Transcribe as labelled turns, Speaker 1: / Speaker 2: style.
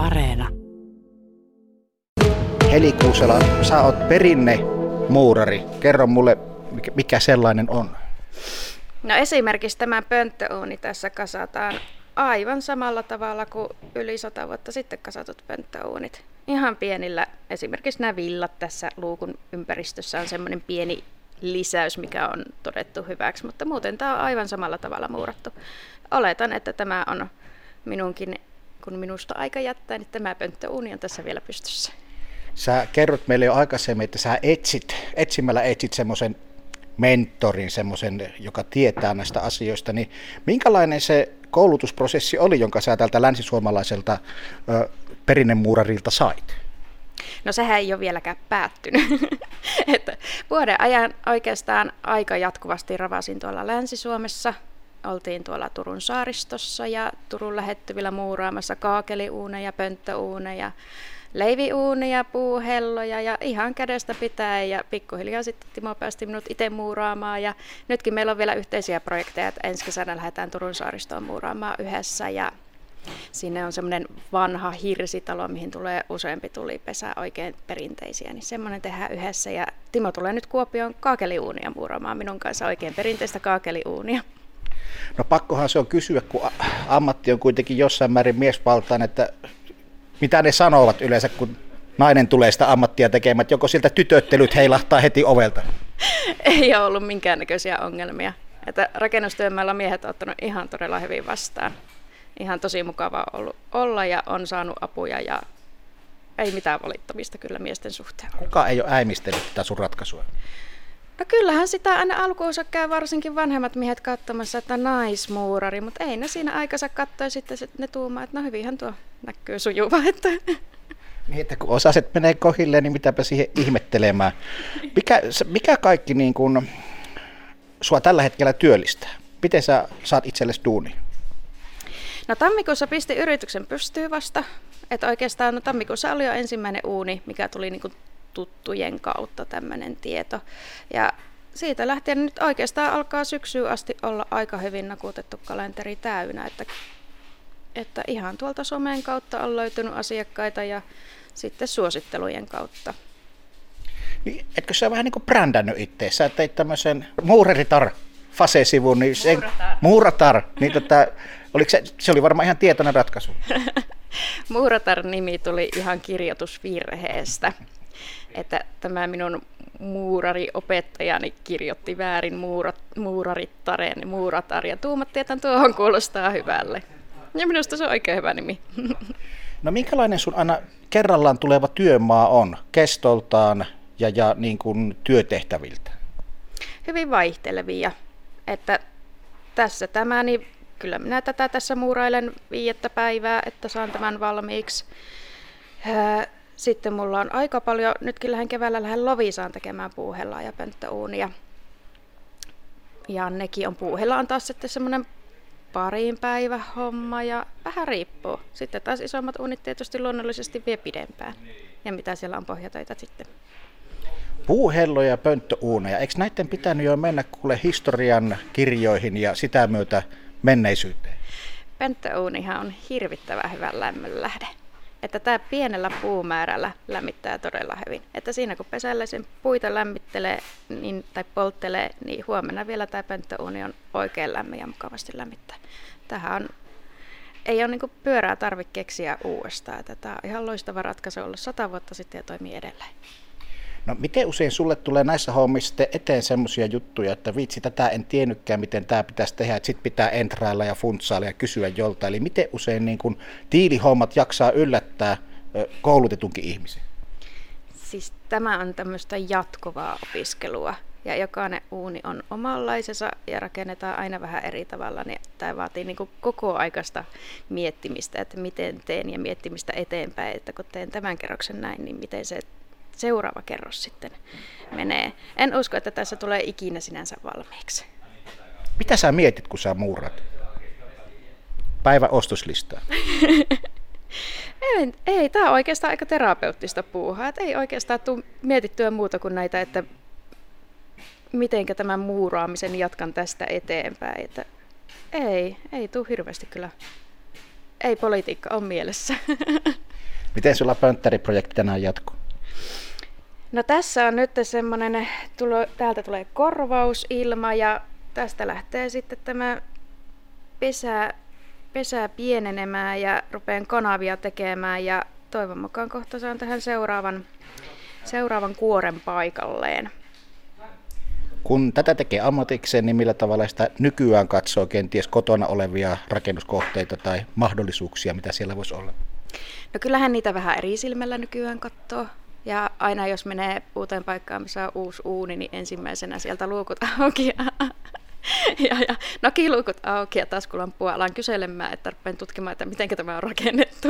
Speaker 1: Areena.
Speaker 2: Heli Kuusela, sä oot perinne muurari. Kerro mulle, mikä sellainen on.
Speaker 3: No esimerkiksi tämä pönttöuuni tässä kasataan aivan samalla tavalla kuin yli sata vuotta sitten kasatut pönttöuunit. Ihan pienillä, esimerkiksi nämä villat tässä luukun ympäristössä on semmoinen pieni lisäys, mikä on todettu hyväksi, mutta muuten tämä on aivan samalla tavalla muurattu. Oletan, että tämä on minunkin, kun minusta aika jättää, niin tämä pönttöuuni on tässä vielä pystyssä.
Speaker 2: Sä kerrot meille jo aikaisemmin, että sä etsit, etsimällä etsit semmoisen mentorin, semmoisen, joka tietää näistä asioista, niin minkälainen se koulutusprosessi oli, jonka sä tältä länsisuomalaiselta ö, perinnemuurarilta sait?
Speaker 3: No sehän ei ole vieläkään päättynyt. että vuoden ajan oikeastaan aika jatkuvasti ravasin tuolla Länsi-Suomessa. Oltiin tuolla Turun saaristossa ja Turun lähettyvillä muuraamassa kaakeliuuneja, pönttöuuneja, leiviuunia, puuhelloja ja ihan kädestä pitää ja pikkuhiljaa sitten Timo päästi minut itse muuraamaan ja nytkin meillä on vielä yhteisiä projekteja, että ensi kesänä lähdetään Turun saaristoon muuraamaan yhdessä ja Sinne on semmoinen vanha hirsitalo, mihin tulee useampi tulipesä, oikein perinteisiä, niin semmoinen tehdään yhdessä. Ja Timo tulee nyt Kuopioon kaakeliuunia muuraamaan minun kanssa, oikein perinteistä kaakeliuunia.
Speaker 2: No pakkohan se on kysyä, kun ammatti on kuitenkin jossain määrin miesvaltainen, että mitä ne sanovat yleensä, kun nainen tulee sitä ammattia tekemään, että joko siltä tytöttelyt heilahtaa heti ovelta?
Speaker 3: Ei ole ollut minkäännäköisiä ongelmia. Että rakennustyömällä miehet on ottanut ihan todella hyvin vastaan. Ihan tosi mukava ollut olla ja on saanut apuja ja ei mitään valittamista kyllä miesten suhteen.
Speaker 2: Kuka ei ole äimistellyt tätä sun ratkaisua?
Speaker 3: No kyllähän sitä aina alkuunsa käy varsinkin vanhemmat miehet katsomassa, että naismuurari, mutta ei ne siinä aikansa katsoa ja sitten ne tuumaa, että no hyvinhän tuo näkyy sujuva. Että.
Speaker 2: Niin, että kun osaset menee kohille, niin mitäpä siihen ihmettelemään. Mikä, mikä kaikki niin kun, sua tällä hetkellä työllistää? Miten sä saat itsellesi duuni?
Speaker 3: No tammikuussa pisti yrityksen pystyy vasta. Että oikeastaan no, tammikuussa oli jo ensimmäinen uuni, mikä tuli niin kuin tuttujen kautta tämmöinen tieto. Ja siitä lähtien nyt oikeastaan alkaa syksyyn asti olla aika hyvin nakutettu kalenteri täynnä, että, että ihan tuolta somen kautta on löytynyt asiakkaita ja sitten suosittelujen kautta.
Speaker 2: Niin, etkö sä vähän niin kuin brändännyt itse? Sä teit tämmöisen muureritar Fase-sivun, niin se, muuratar. muuratar niin tota, oliko se, se oli varmaan ihan tietoinen ratkaisu.
Speaker 3: Muuratar-nimi tuli ihan kirjoitusvirheestä että tämä minun muurariopettajani kirjoitti väärin muurat, muurarittaren, muuratar, ja tuumattiin, että tuohon kuulostaa hyvälle. Ja minusta se on oikein hyvä nimi.
Speaker 2: No minkälainen sun aina kerrallaan tuleva työmaa on kestoltaan ja, ja niin kuin työtehtäviltä?
Speaker 3: Hyvin vaihtelevia. Että tässä tämä, niin kyllä minä tätä tässä muurailen viiettä päivää, että saan tämän valmiiksi. Sitten mulla on aika paljon, nytkin lähden keväällä lähden Lovisaan tekemään puuhellaa ja pönttöuunia. Ja nekin on puuhella on taas sitten semmoinen parin päivä homma ja vähän riippuu. Sitten taas isommat uunit tietysti luonnollisesti vie pidempään. Ja mitä siellä on pohjatöitä sitten.
Speaker 2: Puuhelloja ja pönttöuuneja, eikö näiden pitänyt jo mennä kuule historian kirjoihin ja sitä myötä menneisyyteen?
Speaker 3: Pönttöuunihan on hirvittävän hyvä lämmönlähde että tämä pienellä puumäärällä lämmittää todella hyvin. Että siinä kun pesällä sen puita lämmittelee niin, tai polttelee, niin huomenna vielä tämä pönttöuuni on oikein lämmin ja mukavasti lämmittää. Tähän on, ei ole niin pyörää tarvitse keksiä uudestaan. Että tämä on ihan loistava ratkaisu ollut sata vuotta sitten ja toimii edelleen.
Speaker 2: No miten usein sulle tulee näissä hommissa eteen semmoisia juttuja, että vitsi, tätä en tiennytkään, miten tämä pitäisi tehdä, että sitten pitää entrailla ja funtsailla ja kysyä jolta. Eli miten usein niin kun tiilihommat jaksaa yllättää koulutetunkin ihmisen?
Speaker 3: Siis tämä on tämmöistä jatkuvaa opiskelua ja jokainen uuni on omanlaisensa ja rakennetaan aina vähän eri tavalla, niin tämä vaatii niin koko aikaista miettimistä, että miten teen ja miettimistä eteenpäin, että kun teen tämän kerroksen näin, niin miten se seuraava kerros sitten menee. En usko, että tässä tulee ikinä sinänsä valmiiksi.
Speaker 2: Mitä sä mietit, kun sä muurat? Päivä ostoslistaa.
Speaker 3: ei, ei tämä on oikeastaan aika terapeuttista puuhaa. Et ei oikeastaan tule mietittyä muuta kuin näitä, että miten tämän muuraamisen jatkan tästä eteenpäin. Että ei, ei tule hirveästi kyllä. Ei politiikka on mielessä.
Speaker 2: Miten sulla pöntteriprojekti tänään jatkuu?
Speaker 3: No tässä on nyt semmoinen, tulo, täältä tulee korvausilma ja tästä lähtee sitten tämä pesä, pesä pienenemään ja rupean kanavia tekemään ja toivon mukaan kohta saan tähän seuraavan, seuraavan kuoren paikalleen.
Speaker 2: Kun tätä tekee ammatikseen, niin millä tavalla sitä nykyään katsoo kenties kotona olevia rakennuskohteita tai mahdollisuuksia, mitä siellä voisi olla?
Speaker 3: No kyllähän niitä vähän eri silmällä nykyään katsoo. Ja aina jos menee uuteen paikkaan, missä on uusi uuni, niin ensimmäisenä sieltä luukut auki. Ja, ja, nokiluukut auki ja taskulampua alan kyselemään, että rupean tutkimaan, että miten tämä on rakennettu.